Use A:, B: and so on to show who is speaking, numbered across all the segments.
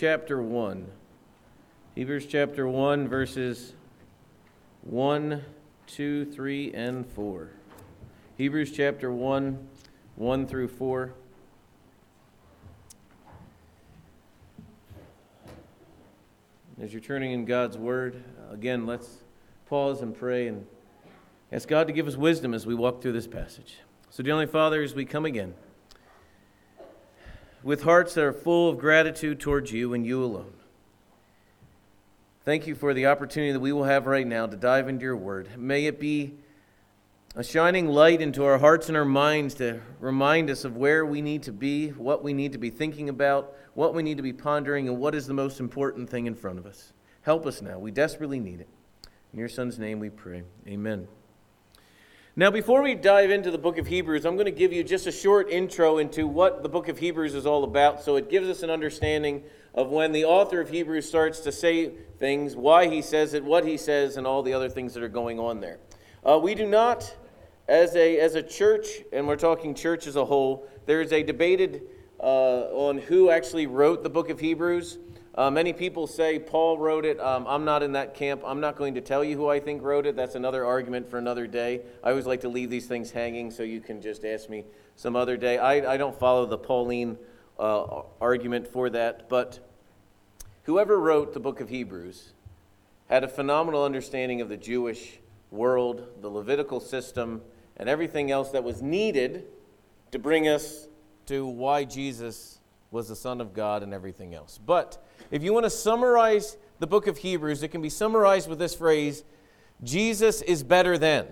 A: chapter 1. Hebrews chapter 1, verses 1, 2, 3, and 4. Hebrews chapter 1, 1 through 4. As you're turning in God's Word, again, let's pause and pray and ask God to give us wisdom as we walk through this passage. So, dear Heavenly Father, as we come again, with hearts that are full of gratitude towards you and you alone. Thank you for the opportunity that we will have right now to dive into your word. May it be a shining light into our hearts and our minds to remind us of where we need to be, what we need to be thinking about, what we need to be pondering, and what is the most important thing in front of us. Help us now. We desperately need it. In your Son's name we pray. Amen. Now, before we dive into the book of Hebrews, I'm going to give you just a short intro into what the book of Hebrews is all about so it gives us an understanding of when the author of Hebrews starts to say things, why he says it, what he says, and all the other things that are going on there. Uh, we do not, as a, as a church, and we're talking church as a whole, there's a debated uh, on who actually wrote the book of Hebrews. Uh, many people say Paul wrote it. Um, I'm not in that camp. I'm not going to tell you who I think wrote it. That's another argument for another day. I always like to leave these things hanging so you can just ask me some other day. I, I don't follow the Pauline uh, argument for that, but whoever wrote the book of Hebrews had a phenomenal understanding of the Jewish world, the Levitical system, and everything else that was needed to bring us to why Jesus was the Son of God and everything else. But if you want to summarize the book of Hebrews, it can be summarized with this phrase Jesus is better than.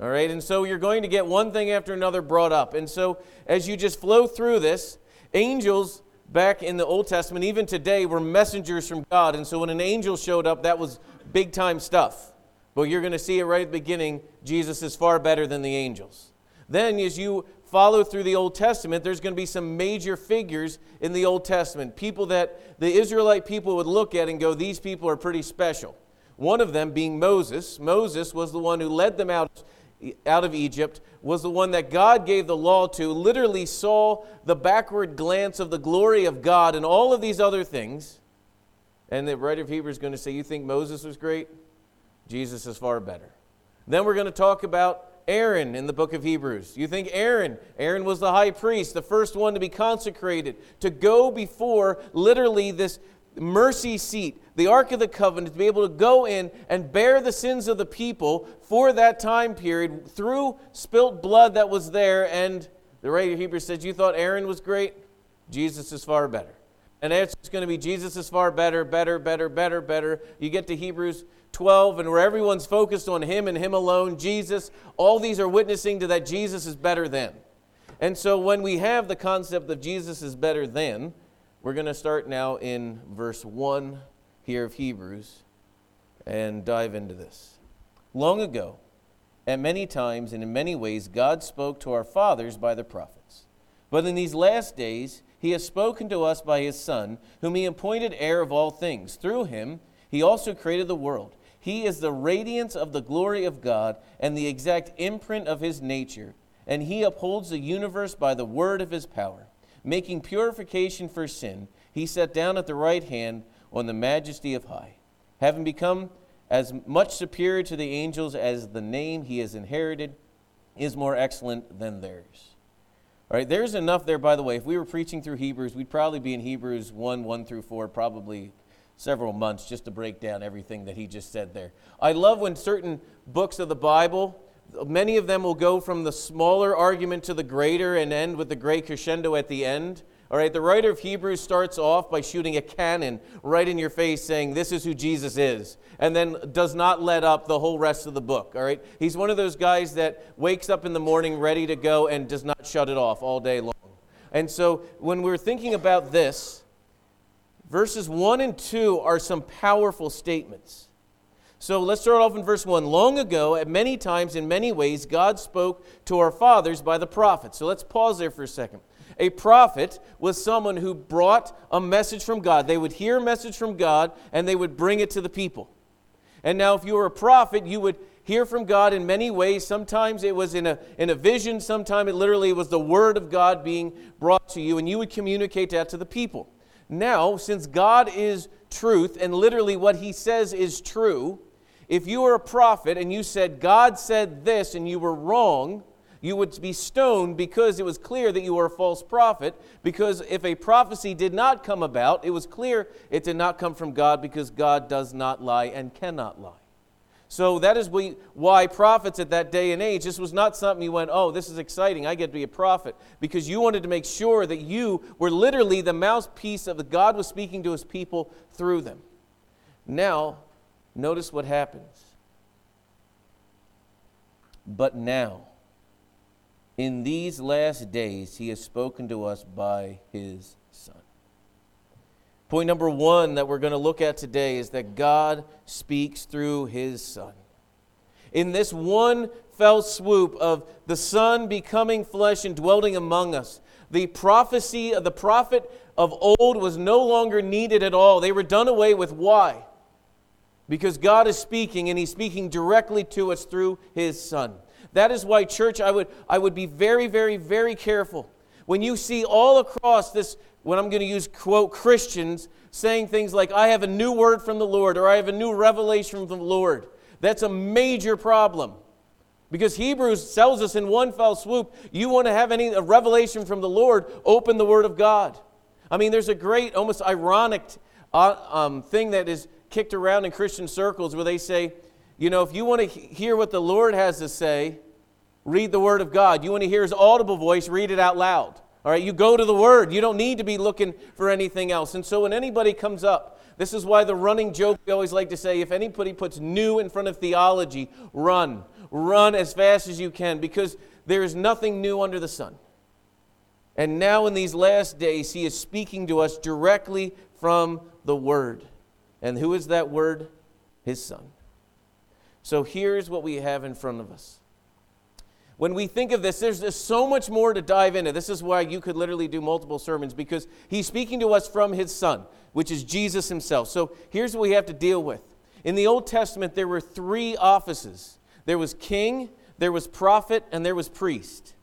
A: All right, and so you're going to get one thing after another brought up. And so as you just flow through this, angels back in the Old Testament, even today, were messengers from God. And so when an angel showed up, that was big time stuff. But you're going to see it right at the beginning Jesus is far better than the angels. Then, as you follow through the Old Testament, there's going to be some major figures in the Old Testament, people that the Israelite people would look at and go, These people are pretty special. One of them being Moses. Moses was the one who led them out, out of Egypt, was the one that God gave the law to, literally saw the backward glance of the glory of God and all of these other things. And the writer of Hebrews is going to say, You think Moses was great? Jesus is far better. Then we're going to talk about Aaron in the book of Hebrews. You think Aaron, Aaron was the high priest, the first one to be consecrated, to go before literally this mercy seat, the Ark of the Covenant, to be able to go in and bear the sins of the people for that time period through spilt blood that was there. And the writer of Hebrews says, You thought Aaron was great? Jesus is far better. And it's going to be Jesus is far better, better, better, better, better. You get to Hebrews 12, and where everyone's focused on Him and Him alone, Jesus, all these are witnessing to that Jesus is better than. And so when we have the concept of Jesus is better than, we're going to start now in verse 1 here of Hebrews and dive into this. Long ago, at many times and in many ways, God spoke to our fathers by the prophets. But in these last days, He has spoken to us by His Son, whom He appointed heir of all things. Through Him, He also created the world. He is the radiance of the glory of God and the exact imprint of his nature, and he upholds the universe by the word of his power. Making purification for sin, he sat down at the right hand on the majesty of high, having become as much superior to the angels as the name he has inherited is more excellent than theirs. All right, there's enough there, by the way. If we were preaching through Hebrews, we'd probably be in Hebrews 1 1 through 4, probably several months just to break down everything that he just said there. I love when certain books of the Bible, many of them will go from the smaller argument to the greater and end with the great crescendo at the end. All right, the writer of Hebrews starts off by shooting a cannon right in your face saying, This is who Jesus is, and then does not let up the whole rest of the book. All right, he's one of those guys that wakes up in the morning ready to go and does not shut it off all day long. And so when we're thinking about this, Verses 1 and 2 are some powerful statements. So let's start off in verse 1. Long ago, at many times, in many ways, God spoke to our fathers by the prophets. So let's pause there for a second. A prophet was someone who brought a message from God. They would hear a message from God and they would bring it to the people. And now, if you were a prophet, you would hear from God in many ways. Sometimes it was in a, in a vision, sometimes it literally was the word of God being brought to you, and you would communicate that to the people. Now, since God is truth, and literally what he says is true, if you were a prophet and you said, God said this, and you were wrong, you would be stoned because it was clear that you were a false prophet. Because if a prophecy did not come about, it was clear it did not come from God because God does not lie and cannot lie. So that is why prophets at that day and age, this was not something you went, oh, this is exciting, I get to be a prophet. Because you wanted to make sure that you were literally the mouthpiece of the God was speaking to his people through them. Now, notice what happens. But now, in these last days, he has spoken to us by his Son. Point number one that we're going to look at today is that God speaks through his Son. In this one fell swoop of the Son becoming flesh and dwelling among us, the prophecy of the prophet of old was no longer needed at all. They were done away with. Why? Because God is speaking, and He's speaking directly to us through His Son. That is why, church, I would, I would be very, very, very careful. When you see all across this, when I'm going to use quote Christians saying things like, I have a new word from the Lord, or I have a new revelation from the Lord, that's a major problem. Because Hebrews tells us in one fell swoop, you want to have any a revelation from the Lord, open the Word of God. I mean, there's a great, almost ironic uh, um, thing that is kicked around in Christian circles where they say, you know, if you want to hear what the Lord has to say, read the Word of God. You want to hear His audible voice, read it out loud. All right, you go to the Word. You don't need to be looking for anything else. And so when anybody comes up, this is why the running joke we always like to say if anybody puts new in front of theology, run. Run as fast as you can because there is nothing new under the sun. And now, in these last days, He is speaking to us directly from the Word. And who is that Word? His Son. So here's what we have in front of us. When we think of this, there's so much more to dive into. This is why you could literally do multiple sermons because he's speaking to us from his son, which is Jesus himself. So here's what we have to deal with. In the Old Testament, there were three offices there was king, there was prophet, and there was priest.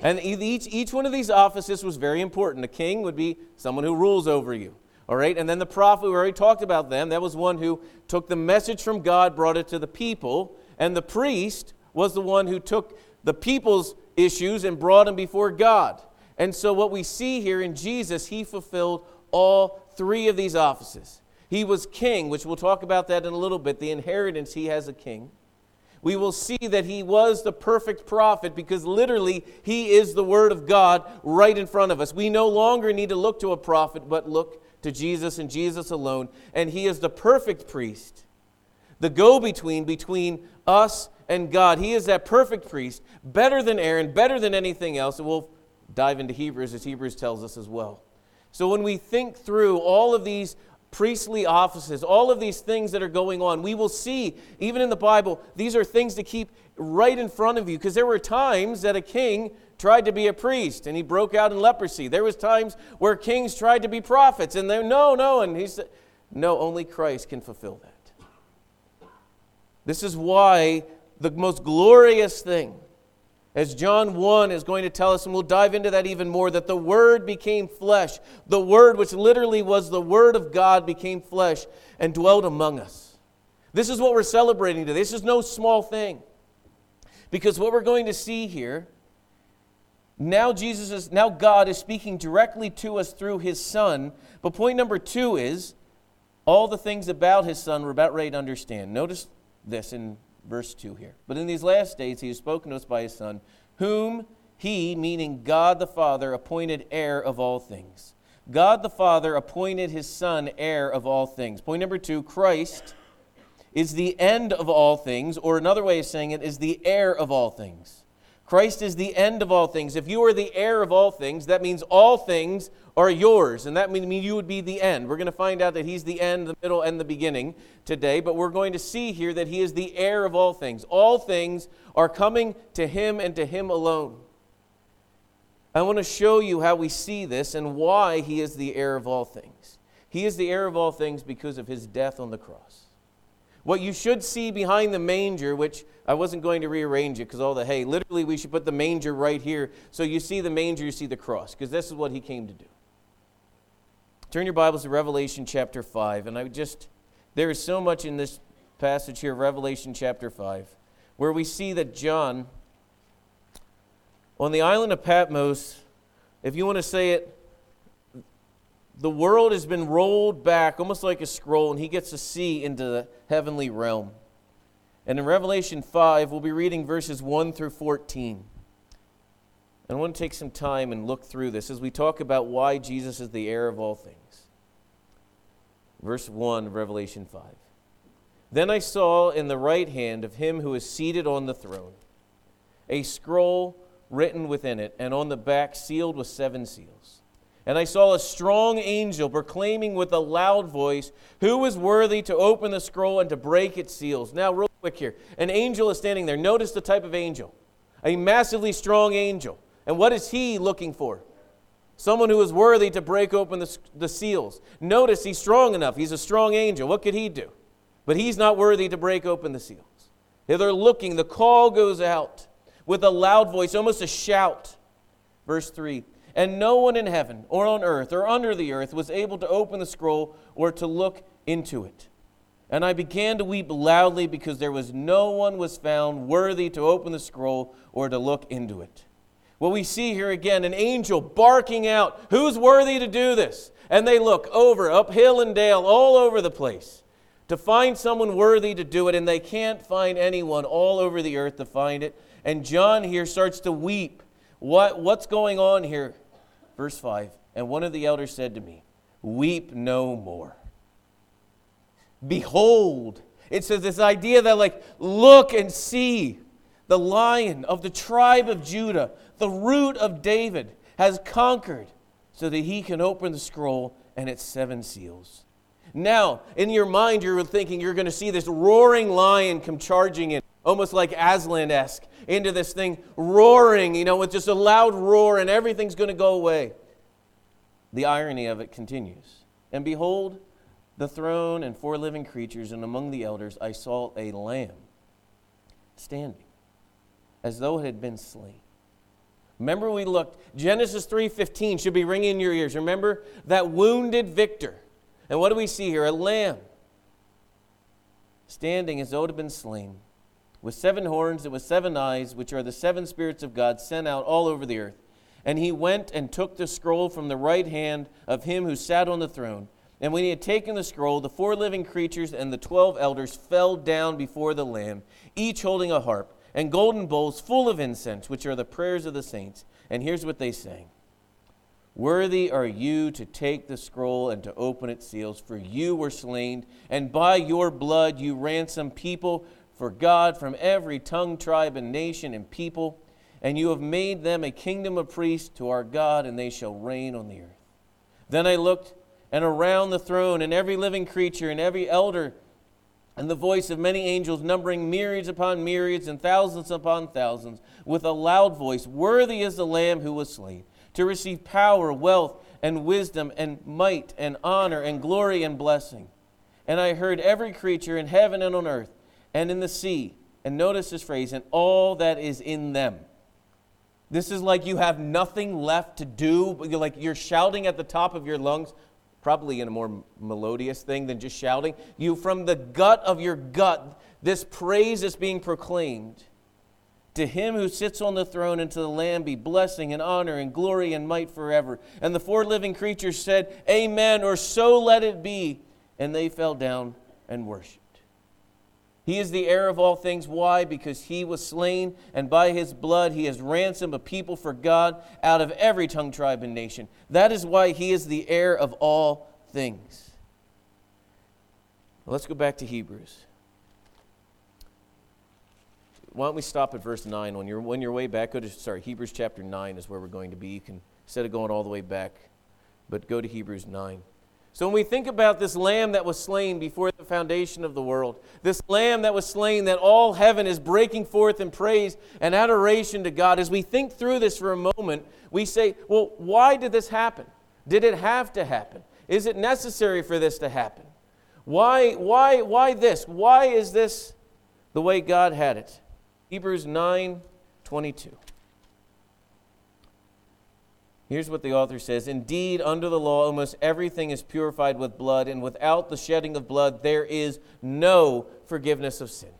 A: And each, each one of these offices was very important. A king would be someone who rules over you. All right, and then the prophet, we already talked about them. That was one who took the message from God, brought it to the people. And the priest was the one who took the people's issues and brought them before God. And so, what we see here in Jesus, he fulfilled all three of these offices. He was king, which we'll talk about that in a little bit, the inheritance he has a king. We will see that he was the perfect prophet because literally he is the word of God right in front of us. We no longer need to look to a prophet, but look to Jesus and Jesus alone. And he is the perfect priest, the go between between us and God. He is that perfect priest, better than Aaron, better than anything else. And we'll dive into Hebrews as Hebrews tells us as well. So when we think through all of these priestly offices, all of these things that are going on, we will see, even in the Bible, these are things to keep right in front of you because there were times that a king tried to be a priest and he broke out in leprosy. There was times where kings tried to be prophets and they no, no, and he said, no, only Christ can fulfill that. This is why the most glorious thing, as John 1 is going to tell us, and we'll dive into that even more, that the Word became flesh. The Word, which literally was the Word of God, became flesh and dwelt among us. This is what we're celebrating today. This is no small thing. Because what we're going to see here now Jesus is now God is speaking directly to us through his son. But point number 2 is all the things about his son we're about ready to understand. Notice this in verse 2 here. But in these last days he has spoken to us by his son, whom he, meaning God the Father, appointed heir of all things. God the Father appointed his son heir of all things. Point number 2, Christ is the end of all things, or another way of saying it is the heir of all things. Christ is the end of all things. If you are the heir of all things, that means all things are yours, and that means you would be the end. We're going to find out that He's the end, the middle, and the beginning today, but we're going to see here that He is the heir of all things. All things are coming to Him and to Him alone. I want to show you how we see this and why He is the heir of all things. He is the heir of all things because of His death on the cross. What you should see behind the manger, which I wasn't going to rearrange it because all the hay, literally, we should put the manger right here. So you see the manger, you see the cross, because this is what he came to do. Turn your Bibles to Revelation chapter 5. And I just, there is so much in this passage here, Revelation chapter 5, where we see that John, on the island of Patmos, if you want to say it, the world has been rolled back almost like a scroll, and he gets to see into the heavenly realm. And in Revelation 5, we'll be reading verses 1 through 14. And I want to take some time and look through this as we talk about why Jesus is the heir of all things. Verse 1 of Revelation 5. Then I saw in the right hand of him who is seated on the throne a scroll written within it, and on the back sealed with seven seals. And I saw a strong angel proclaiming with a loud voice, Who is worthy to open the scroll and to break its seals? Now, real quick here. An angel is standing there. Notice the type of angel a massively strong angel. And what is he looking for? Someone who is worthy to break open the, the seals. Notice he's strong enough. He's a strong angel. What could he do? But he's not worthy to break open the seals. They're looking. The call goes out with a loud voice, almost a shout. Verse 3 And no one in heaven or on earth or under the earth was able to open the scroll or to look into it. And I began to weep loudly because there was no one was found worthy to open the scroll or to look into it. Well, we see here again an angel barking out, Who's worthy to do this? And they look over, up hill and dale, all over the place to find someone worthy to do it, and they can't find anyone all over the earth to find it. And John here starts to weep. What, what's going on here? Verse 5 And one of the elders said to me, Weep no more. Behold, it says this idea that, like, look and see the lion of the tribe of Judah, the root of David, has conquered so that he can open the scroll and its seven seals. Now, in your mind, you're thinking you're going to see this roaring lion come charging in, almost like Aslan esque, into this thing, roaring, you know, with just a loud roar, and everything's going to go away. The irony of it continues. And behold, the throne and four living creatures, and among the elders I saw a lamb standing as though it had been slain. Remember we looked Genesis 3:15 should be ringing in your ears. Remember that wounded victor. And what do we see here? A lamb standing as though it had been slain, with seven horns and with seven eyes, which are the seven spirits of God sent out all over the earth. And he went and took the scroll from the right hand of him who sat on the throne. And when he had taken the scroll, the four living creatures and the twelve elders fell down before the Lamb, each holding a harp and golden bowls full of incense, which are the prayers of the saints. And here's what they sang Worthy are you to take the scroll and to open its seals, for you were slain, and by your blood you ransomed people for God from every tongue, tribe, and nation and people. And you have made them a kingdom of priests to our God, and they shall reign on the earth. Then I looked and around the throne, and every living creature, and every elder, and the voice of many angels, numbering myriads upon myriads, and thousands upon thousands, with a loud voice Worthy is the Lamb who was slain, to receive power, wealth, and wisdom, and might, and honor, and glory, and blessing. And I heard every creature in heaven and on earth, and in the sea, and notice this phrase, and all that is in them. This is like you have nothing left to do, like you're shouting at the top of your lungs, probably in a more melodious thing than just shouting. You, from the gut of your gut, this praise is being proclaimed. To him who sits on the throne and to the Lamb be blessing and honor and glory and might forever. And the four living creatures said, Amen, or so let it be. And they fell down and worshiped. He is the heir of all things. Why? Because he was slain, and by his blood he has ransomed a people for God out of every tongue, tribe, and nation. That is why he is the heir of all things. let's go back to Hebrews. Why don't we stop at verse 9? When you're, when you're way back, go to, sorry, Hebrews chapter 9 is where we're going to be. You can, instead of going all the way back, but go to Hebrews 9. So when we think about this lamb that was slain before the foundation of the world, this lamb that was slain that all heaven is breaking forth in praise and adoration to God, as we think through this for a moment, we say, well, why did this happen? Did it have to happen? Is it necessary for this to happen? Why, why, why this? Why is this the way God had it? Hebrews 9 22. Here's what the author says Indeed, under the law, almost everything is purified with blood, and without the shedding of blood, there is no forgiveness of sin.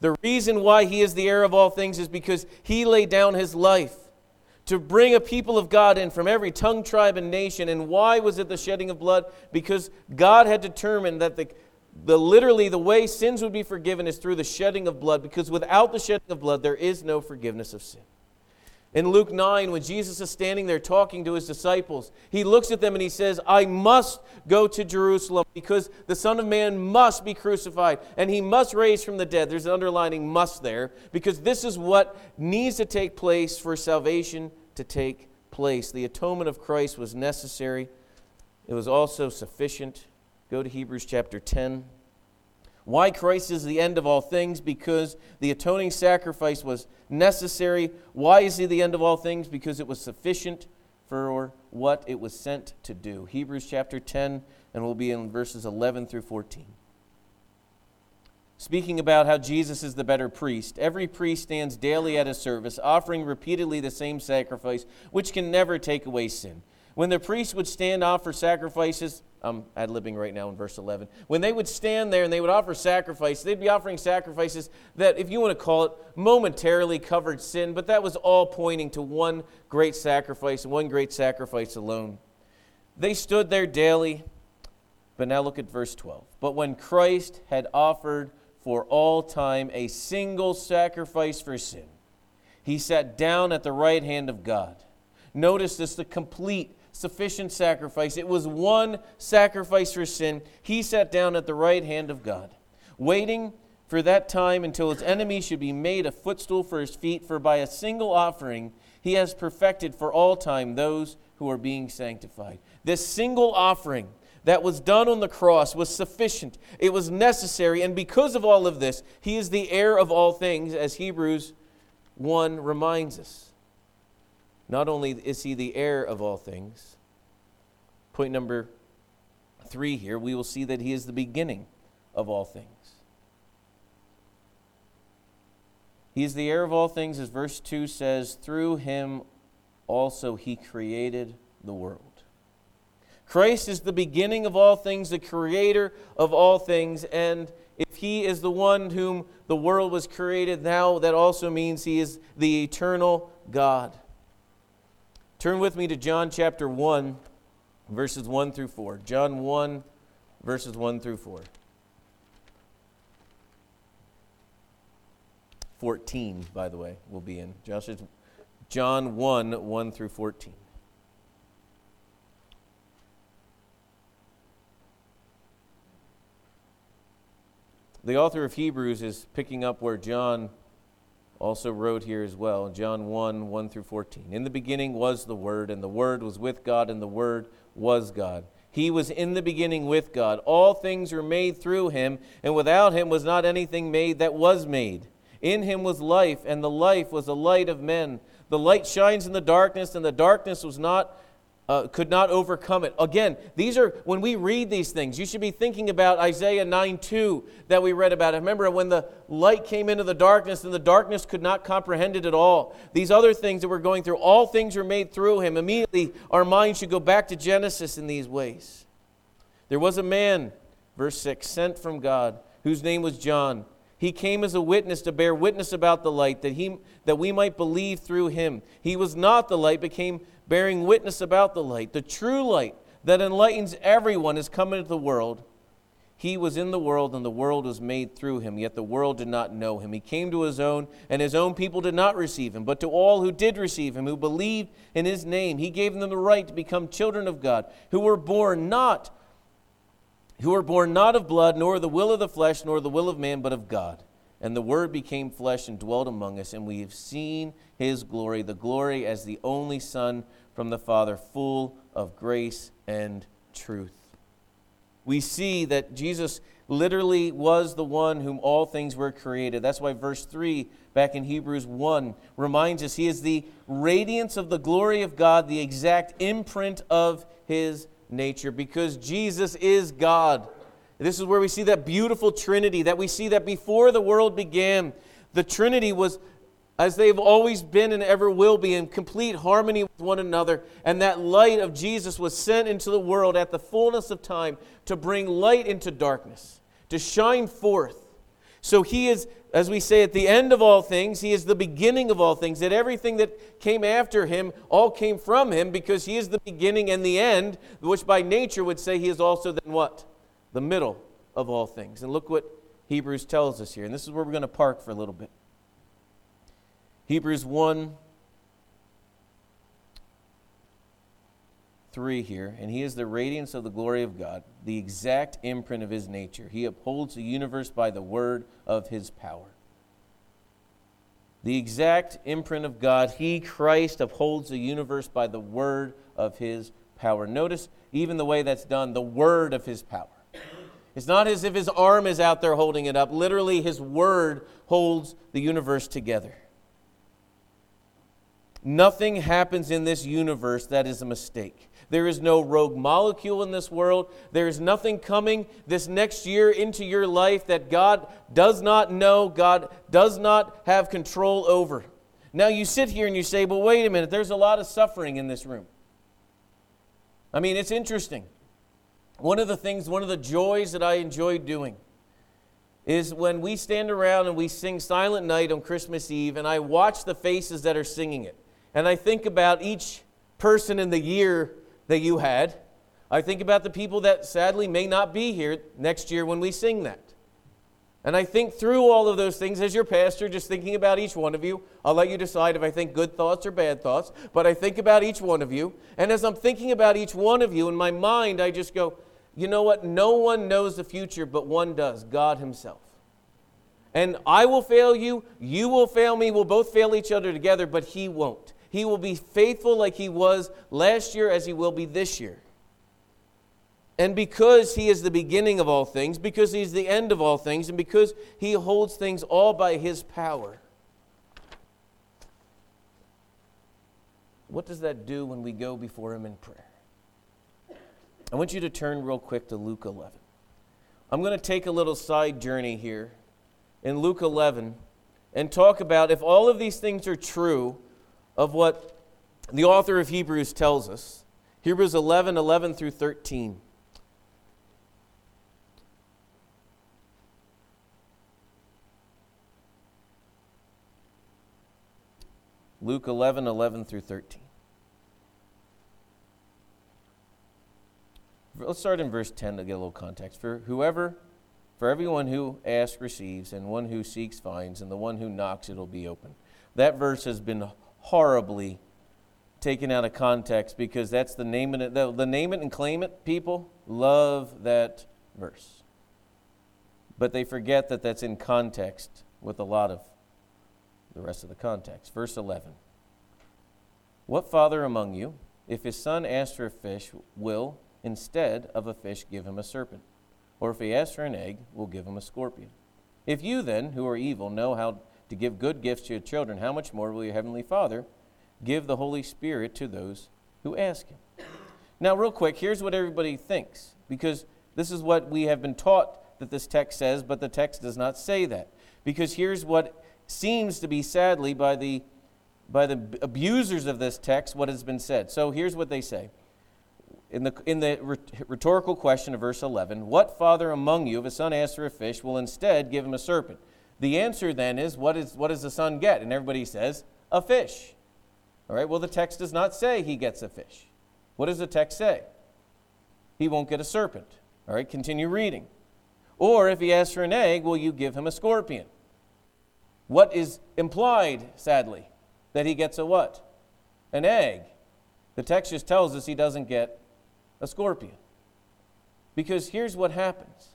A: The reason why he is the heir of all things is because he laid down his life to bring a people of God in from every tongue, tribe, and nation. And why was it the shedding of blood? Because God had determined that the, the literally the way sins would be forgiven is through the shedding of blood, because without the shedding of blood, there is no forgiveness of sin. In Luke 9, when Jesus is standing there talking to his disciples, he looks at them and he says, I must go to Jerusalem because the Son of Man must be crucified and he must raise from the dead. There's an underlining must there because this is what needs to take place for salvation to take place. The atonement of Christ was necessary, it was also sufficient. Go to Hebrews chapter 10. Why Christ is the end of all things? Because the atoning sacrifice was necessary. Why is he the end of all things? Because it was sufficient for what it was sent to do. Hebrews chapter 10, and we'll be in verses 11 through 14. Speaking about how Jesus is the better priest, every priest stands daily at his service, offering repeatedly the same sacrifice, which can never take away sin. When the priest would stand off for sacrifices, I'm ad libbing right now in verse 11. When they would stand there and they would offer sacrifice, they'd be offering sacrifices that, if you want to call it, momentarily covered sin, but that was all pointing to one great sacrifice one great sacrifice alone. They stood there daily, but now look at verse 12. But when Christ had offered for all time a single sacrifice for sin, he sat down at the right hand of God. Notice this the complete sufficient sacrifice. It was one sacrifice for sin. He sat down at the right hand of God, waiting for that time until his enemy should be made a footstool for his feet. For by a single offering, he has perfected for all time those who are being sanctified. This single offering that was done on the cross was sufficient, it was necessary, and because of all of this, he is the heir of all things, as Hebrews 1 reminds us. Not only is he the heir of all things, point number three here, we will see that he is the beginning of all things. He is the heir of all things, as verse 2 says, through him also he created the world. Christ is the beginning of all things, the creator of all things, and if he is the one whom the world was created now, that also means he is the eternal God. Turn with me to John chapter 1, verses 1 through 4. John 1, verses 1 through 4. 14, by the way, will be in. John 1, 1 through 14. The author of Hebrews is picking up where John also wrote here as well, John 1 1 through 14. In the beginning was the Word, and the Word was with God, and the Word was God. He was in the beginning with God. All things were made through him, and without him was not anything made that was made. In him was life, and the life was the light of men. The light shines in the darkness, and the darkness was not uh, could not overcome it. Again, these are, when we read these things, you should be thinking about Isaiah 9 2 that we read about. Remember when the light came into the darkness and the darkness could not comprehend it at all. These other things that we're going through, all things were made through him. Immediately, our mind should go back to Genesis in these ways. There was a man, verse 6, sent from God, whose name was John. He came as a witness to bear witness about the light, that, he, that we might believe through him. He was not the light, but came bearing witness about the light, the true light that enlightens everyone has come into the world. He was in the world, and the world was made through him, yet the world did not know him. He came to his own, and his own people did not receive him. But to all who did receive him, who believed in his name, he gave them the right to become children of God, who were born not who were born not of blood, nor the will of the flesh, nor the will of man, but of God. And the Word became flesh and dwelt among us, and we have seen his glory, the glory as the only Son from the Father, full of grace and truth. We see that Jesus literally was the one whom all things were created. That's why verse 3 back in Hebrews 1 reminds us he is the radiance of the glory of God, the exact imprint of his nature, because Jesus is God. This is where we see that beautiful Trinity, that we see that before the world began, the Trinity was as they've always been and ever will be, in complete harmony with one another. And that light of Jesus was sent into the world at the fullness of time to bring light into darkness, to shine forth. So he is, as we say, at the end of all things, he is the beginning of all things, that everything that came after him all came from him because he is the beginning and the end, which by nature would say he is also then what? The middle of all things. And look what Hebrews tells us here. And this is where we're going to park for a little bit. Hebrews 1 3 here, and he is the radiance of the glory of God, the exact imprint of his nature. He upholds the universe by the word of his power. The exact imprint of God, he, Christ, upholds the universe by the word of his power. Notice even the way that's done, the word of his power. It's not as if his arm is out there holding it up. Literally, his word holds the universe together. Nothing happens in this universe that is a mistake. There is no rogue molecule in this world. There is nothing coming this next year into your life that God does not know, God does not have control over. Now you sit here and you say, but wait a minute, there's a lot of suffering in this room. I mean, it's interesting. One of the things, one of the joys that I enjoy doing is when we stand around and we sing Silent Night on Christmas Eve, and I watch the faces that are singing it. And I think about each person in the year that you had. I think about the people that sadly may not be here next year when we sing that. And I think through all of those things as your pastor, just thinking about each one of you. I'll let you decide if I think good thoughts or bad thoughts, but I think about each one of you. And as I'm thinking about each one of you, in my mind, I just go, you know what? No one knows the future, but one does God Himself. And I will fail you, you will fail me, we'll both fail each other together, but He won't. He will be faithful like he was last year as he will be this year. And because he is the beginning of all things, because he's the end of all things, and because he holds things all by his power, what does that do when we go before him in prayer? I want you to turn real quick to Luke 11. I'm going to take a little side journey here in Luke 11 and talk about if all of these things are true, of what the author of Hebrews tells us. Hebrews 11 11 through 13. Luke 11 11 through 13. Let's start in verse 10 to get a little context. For whoever, for everyone who asks receives, and one who seeks finds, and the one who knocks it'll be open. That verse has been horribly taken out of context because that's the name of it. The, the name it and claim it people love that verse. But they forget that that's in context with a lot of the rest of the context. Verse 11 What father among you, if his son asks for a fish, will, instead of a fish, give him a serpent? Or if he asks for an egg, we'll give him a scorpion? If you then, who are evil, know how to give good gifts to your children, how much more will your heavenly Father give the Holy Spirit to those who ask him? Now, real quick, here's what everybody thinks, because this is what we have been taught that this text says, but the text does not say that. Because here's what seems to be, sadly, by the, by the abusers of this text, what has been said. So here's what they say. In the, in the rhetorical question of verse 11, what father among you, if a son asks for a fish, will instead give him a serpent? The answer then is what, is, what does the son get? And everybody says, a fish. All right, well, the text does not say he gets a fish. What does the text say? He won't get a serpent. All right, continue reading. Or if he asks for an egg, will you give him a scorpion? What is implied, sadly? That he gets a what? An egg. The text just tells us he doesn't get a scorpion. Because here's what happens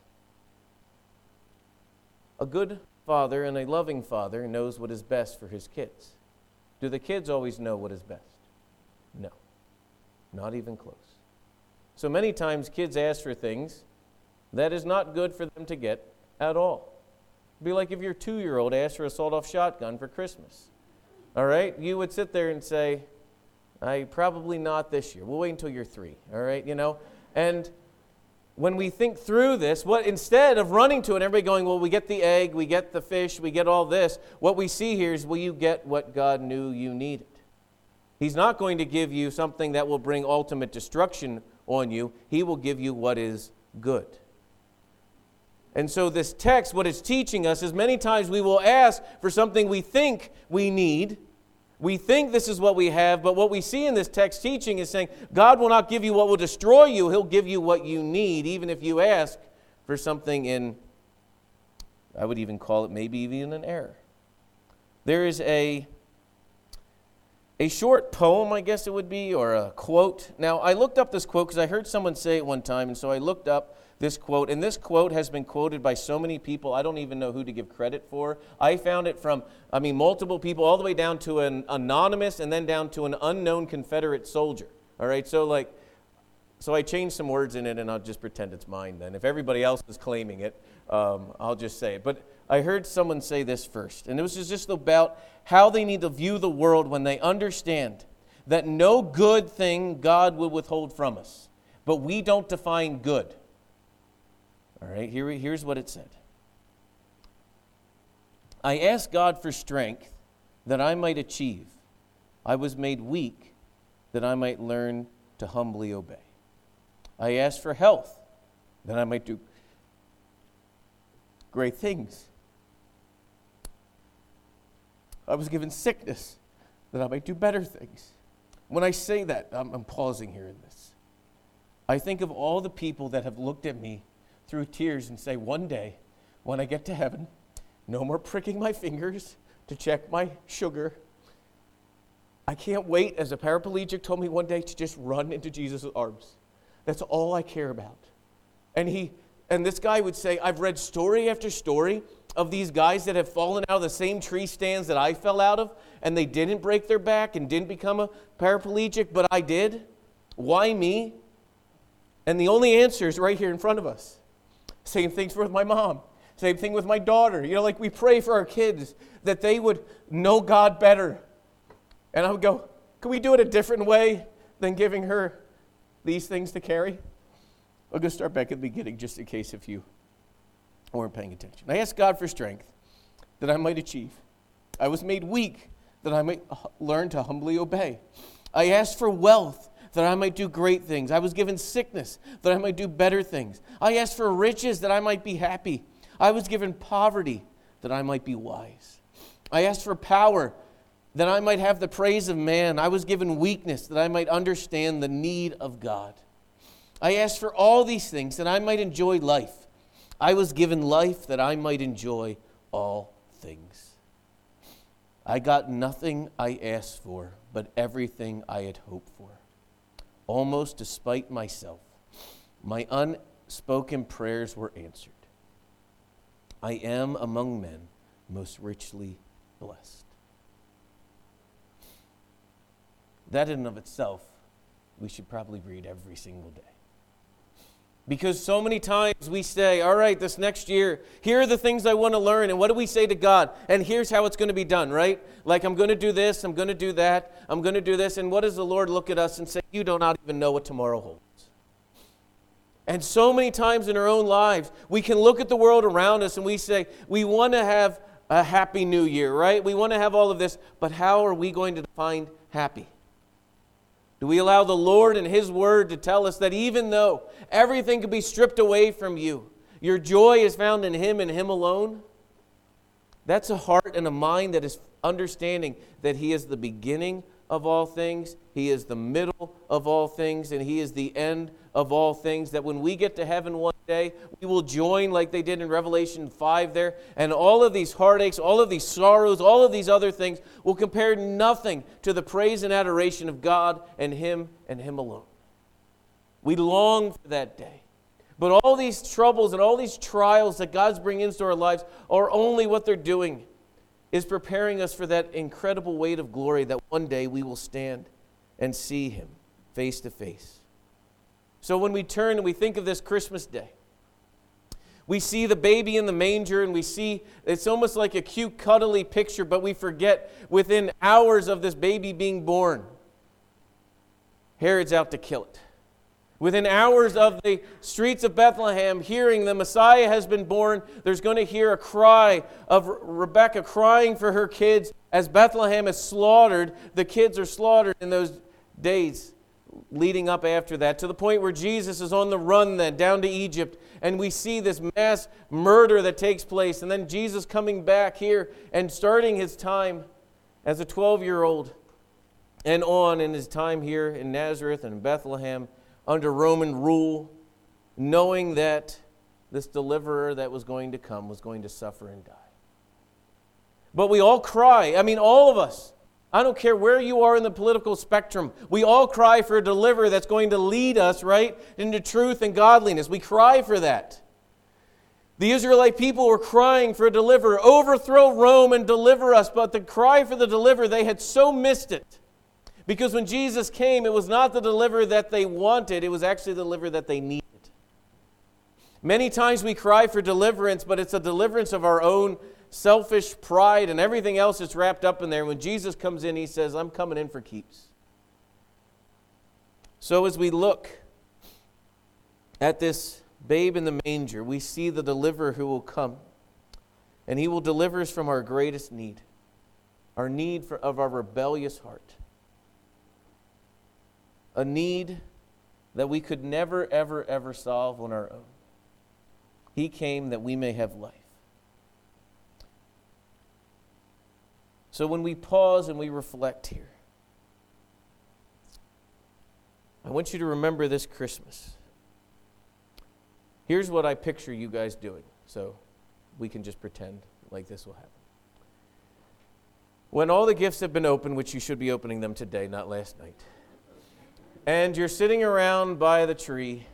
A: a good father and a loving father knows what is best for his kids. Do the kids always know what is best? No, not even close. So many times kids ask for things that is not good for them to get at all. It'd be like if your two year old asked for a sawed off shotgun for Christmas. All right? You would sit there and say, I probably not this year. We'll wait until you're three. All right? You know? And when we think through this, what instead of running to it, everybody going, well, we get the egg, we get the fish, we get all this, what we see here is, will you get what God knew you needed? He's not going to give you something that will bring ultimate destruction on you. He will give you what is good. And so, this text, what it's teaching us is many times we will ask for something we think we need. We think this is what we have, but what we see in this text teaching is saying God will not give you what will destroy you, He'll give you what you need, even if you ask for something in, I would even call it maybe even an error. There is a a short poem, I guess it would be, or a quote. Now, I looked up this quote because I heard someone say it one time, and so I looked up this quote. And this quote has been quoted by so many people, I don't even know who to give credit for. I found it from, I mean, multiple people, all the way down to an anonymous and then down to an unknown Confederate soldier. All right, so like, so I changed some words in it and I'll just pretend it's mine then. If everybody else is claiming it, um, I'll just say it. But I heard someone say this first, and it was just about how they need to view the world when they understand that no good thing God will withhold from us, but we don't define good. All right, here, here's what it said I asked God for strength that I might achieve. I was made weak that I might learn to humbly obey. I asked for health that I might do great things. I was given sickness that I might do better things. When I say that, I'm, I'm, pausing here in this. I think of all the people that have looked at me through tears and say, one day, when I get to heaven, no more pricking my fingers to check my sugar. I can't wait, as a paraplegic told me one day, to just run into Jesus' arms. That's all I care about. And he and this guy would say, I've read story after story of these guys that have fallen out of the same tree stands that I fell out of, and they didn't break their back and didn't become a paraplegic, but I did. Why me? And the only answer is right here in front of us. Same things with my mom. Same thing with my daughter. You know, like we pray for our kids that they would know God better. And I would go, can we do it a different way than giving her these things to carry? Going to start back at the beginning just in case if you weren't paying attention. I asked God for strength that I might achieve. I was made weak that I might learn to humbly obey. I asked for wealth that I might do great things. I was given sickness that I might do better things. I asked for riches that I might be happy. I was given poverty that I might be wise. I asked for power that I might have the praise of man. I was given weakness that I might understand the need of God. I asked for all these things that I might enjoy life. I was given life that I might enjoy all things. I got nothing I asked for, but everything I had hoped for. Almost despite myself, my unspoken prayers were answered. I am among men most richly blessed. That in and of itself, we should probably read every single day. Because so many times we say, all right, this next year, here are the things I want to learn. And what do we say to God? And here's how it's going to be done, right? Like, I'm going to do this, I'm going to do that, I'm going to do this. And what does the Lord look at us and say, You do not even know what tomorrow holds? And so many times in our own lives, we can look at the world around us and we say, We want to have a happy new year, right? We want to have all of this, but how are we going to find happy? Do we allow the Lord and His Word to tell us that even though everything could be stripped away from you, your joy is found in Him and Him alone? That's a heart and a mind that is understanding that He is the beginning of all things, He is the middle of all things, and He is the end of all things. That when we get to heaven one day, we will join like they did in Revelation 5 there, and all of these heartaches, all of these sorrows, all of these other things will compare nothing to the praise and adoration of God and Him and Him alone. We long for that day. But all these troubles and all these trials that God's bringing into our lives are only what they're doing is preparing us for that incredible weight of glory that one day we will stand and see Him face to face. So when we turn and we think of this Christmas day, we see the baby in the manger and we see it's almost like a cute, cuddly picture, but we forget within hours of this baby being born, Herod's out to kill it. Within hours of the streets of Bethlehem, hearing the Messiah has been born, there's going to hear a cry of Rebecca crying for her kids as Bethlehem is slaughtered. The kids are slaughtered in those days leading up after that, to the point where Jesus is on the run then down to Egypt, and we see this mass murder that takes place, and then Jesus coming back here and starting his time as a 12 year old and on in his time here in Nazareth and Bethlehem under Roman rule, knowing that this deliverer that was going to come was going to suffer and die. But we all cry. I mean, all of us. I don't care where you are in the political spectrum. We all cry for a deliverer that's going to lead us, right, into truth and godliness. We cry for that. The Israelite people were crying for a deliverer, overthrow Rome and deliver us. But the cry for the deliverer, they had so missed it because when Jesus came, it was not the deliverer that they wanted, it was actually the deliverer that they needed. Many times we cry for deliverance, but it's a deliverance of our own selfish pride and everything else that's wrapped up in there. When Jesus comes in, he says, I'm coming in for keeps. So as we look at this babe in the manger, we see the deliverer who will come, and he will deliver us from our greatest need, our need for, of our rebellious heart a need that we could never, ever, ever solve on our own. He came that we may have life. So when we pause and we reflect here, I want you to remember this Christmas. Here's what I picture you guys doing, so we can just pretend like this will happen. When all the gifts have been opened, which you should be opening them today, not last night and you're sitting around by the tree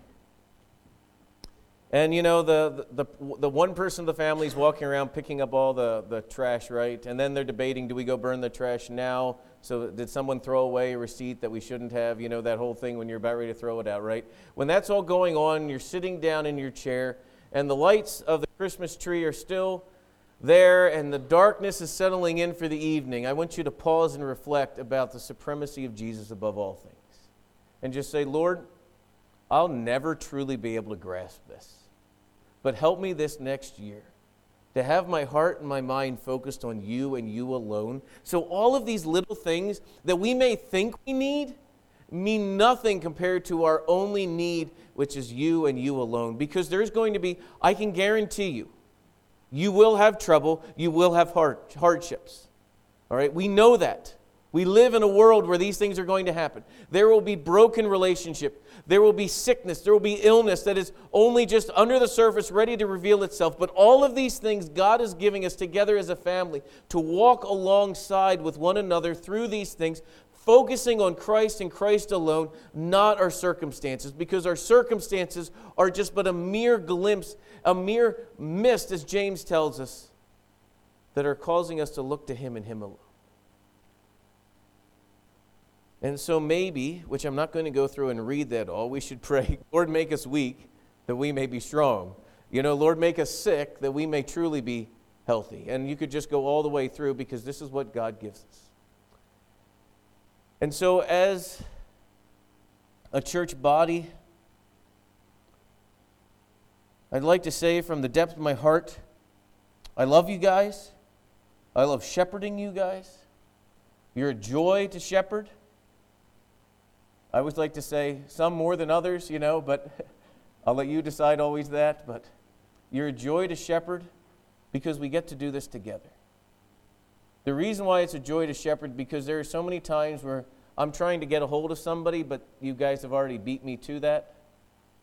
A: and you know the, the, the, one person of the family is walking around picking up all the, the trash right? And then they're debating do we go burn the trash now? So did someone throw away a receipt that we shouldn't have? You know that whole thing when you're about ready to throw it out right? When that's all going on you're sitting down in your chair and the lights of the christmas tree are still there and the darkness is settling in for the evening. I want you to pause and reflect about the supremacy of jesus above all things. And just say, Lord, I'll never truly be able to grasp this. But help me this next year to have my heart and my mind focused on you and you alone. So all of these little things that we may think we need mean nothing compared to our only need, which is you and you alone. Because there's going to be, I can guarantee you, you will have trouble, you will have hard, hardships. All right, we know that. We live in a world where these things are going to happen. There will be broken relationship. There will be sickness. There will be illness that is only just under the surface, ready to reveal itself. But all of these things God is giving us together as a family to walk alongside with one another through these things, focusing on Christ and Christ alone, not our circumstances, because our circumstances are just but a mere glimpse, a mere mist, as James tells us, that are causing us to look to Him and Him alone. And so maybe, which I'm not going to go through and read that all, we should pray, Lord, make us weak that we may be strong. You know, Lord, make us sick that we may truly be healthy. And you could just go all the way through because this is what God gives us. And so, as a church body, I'd like to say from the depth of my heart, I love you guys. I love shepherding you guys. You're a joy to shepherd. I always like to say some more than others, you know, but I'll let you decide always that. But you're a joy to shepherd because we get to do this together. The reason why it's a joy to shepherd because there are so many times where I'm trying to get a hold of somebody, but you guys have already beat me to that.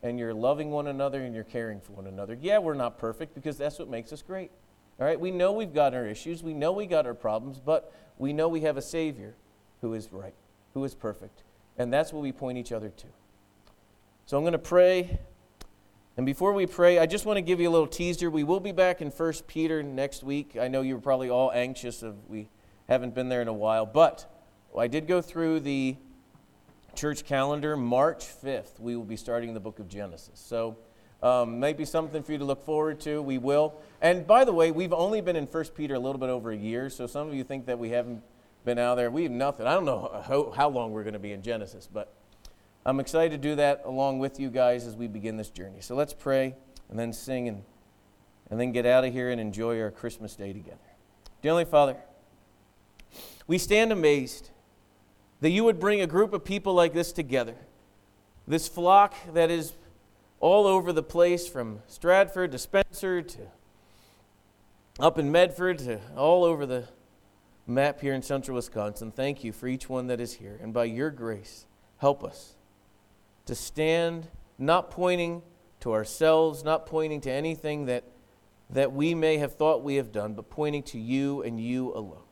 A: And you're loving one another and you're caring for one another. Yeah, we're not perfect because that's what makes us great. All right, we know we've got our issues, we know we got our problems, but we know we have a Savior who is right, who is perfect, and that's what we point each other to. So I'm going to pray. And before we pray, I just want to give you a little teaser. We will be back in 1 Peter next week. I know you're probably all anxious of we haven't been there in a while, but I did go through the church calendar. March 5th, we will be starting the book of Genesis. So um, maybe something for you to look forward to. We will. And by the way, we've only been in 1 Peter a little bit over a year, so some of you think that we haven't been out there. We have nothing. I don't know how, how long we're going to be in Genesis, but I'm excited to do that along with you guys as we begin this journey. So let's pray and then sing and, and then get out of here and enjoy our Christmas day together. Dear Heavenly Father, we stand amazed that you would bring a group of people like this together. This flock that is all over the place from Stratford to Spencer to up in Medford to all over the map here in central Wisconsin. Thank you for each one that is here. And by your grace, help us to stand not pointing to ourselves, not pointing to anything that, that we may have thought we have done, but pointing to you and you alone.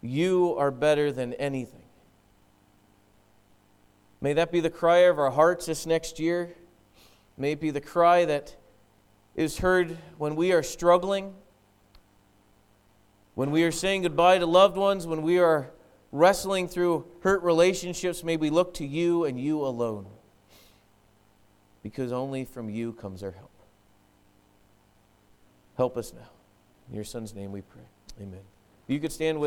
A: You are better than anything. May that be the cry of our hearts this next year. May it be the cry that is heard when we are struggling, when we are saying goodbye to loved ones, when we are wrestling through hurt relationships. May we look to you and you alone, because only from you comes our help. Help us now. In your Son's name we pray. Amen. You could stand with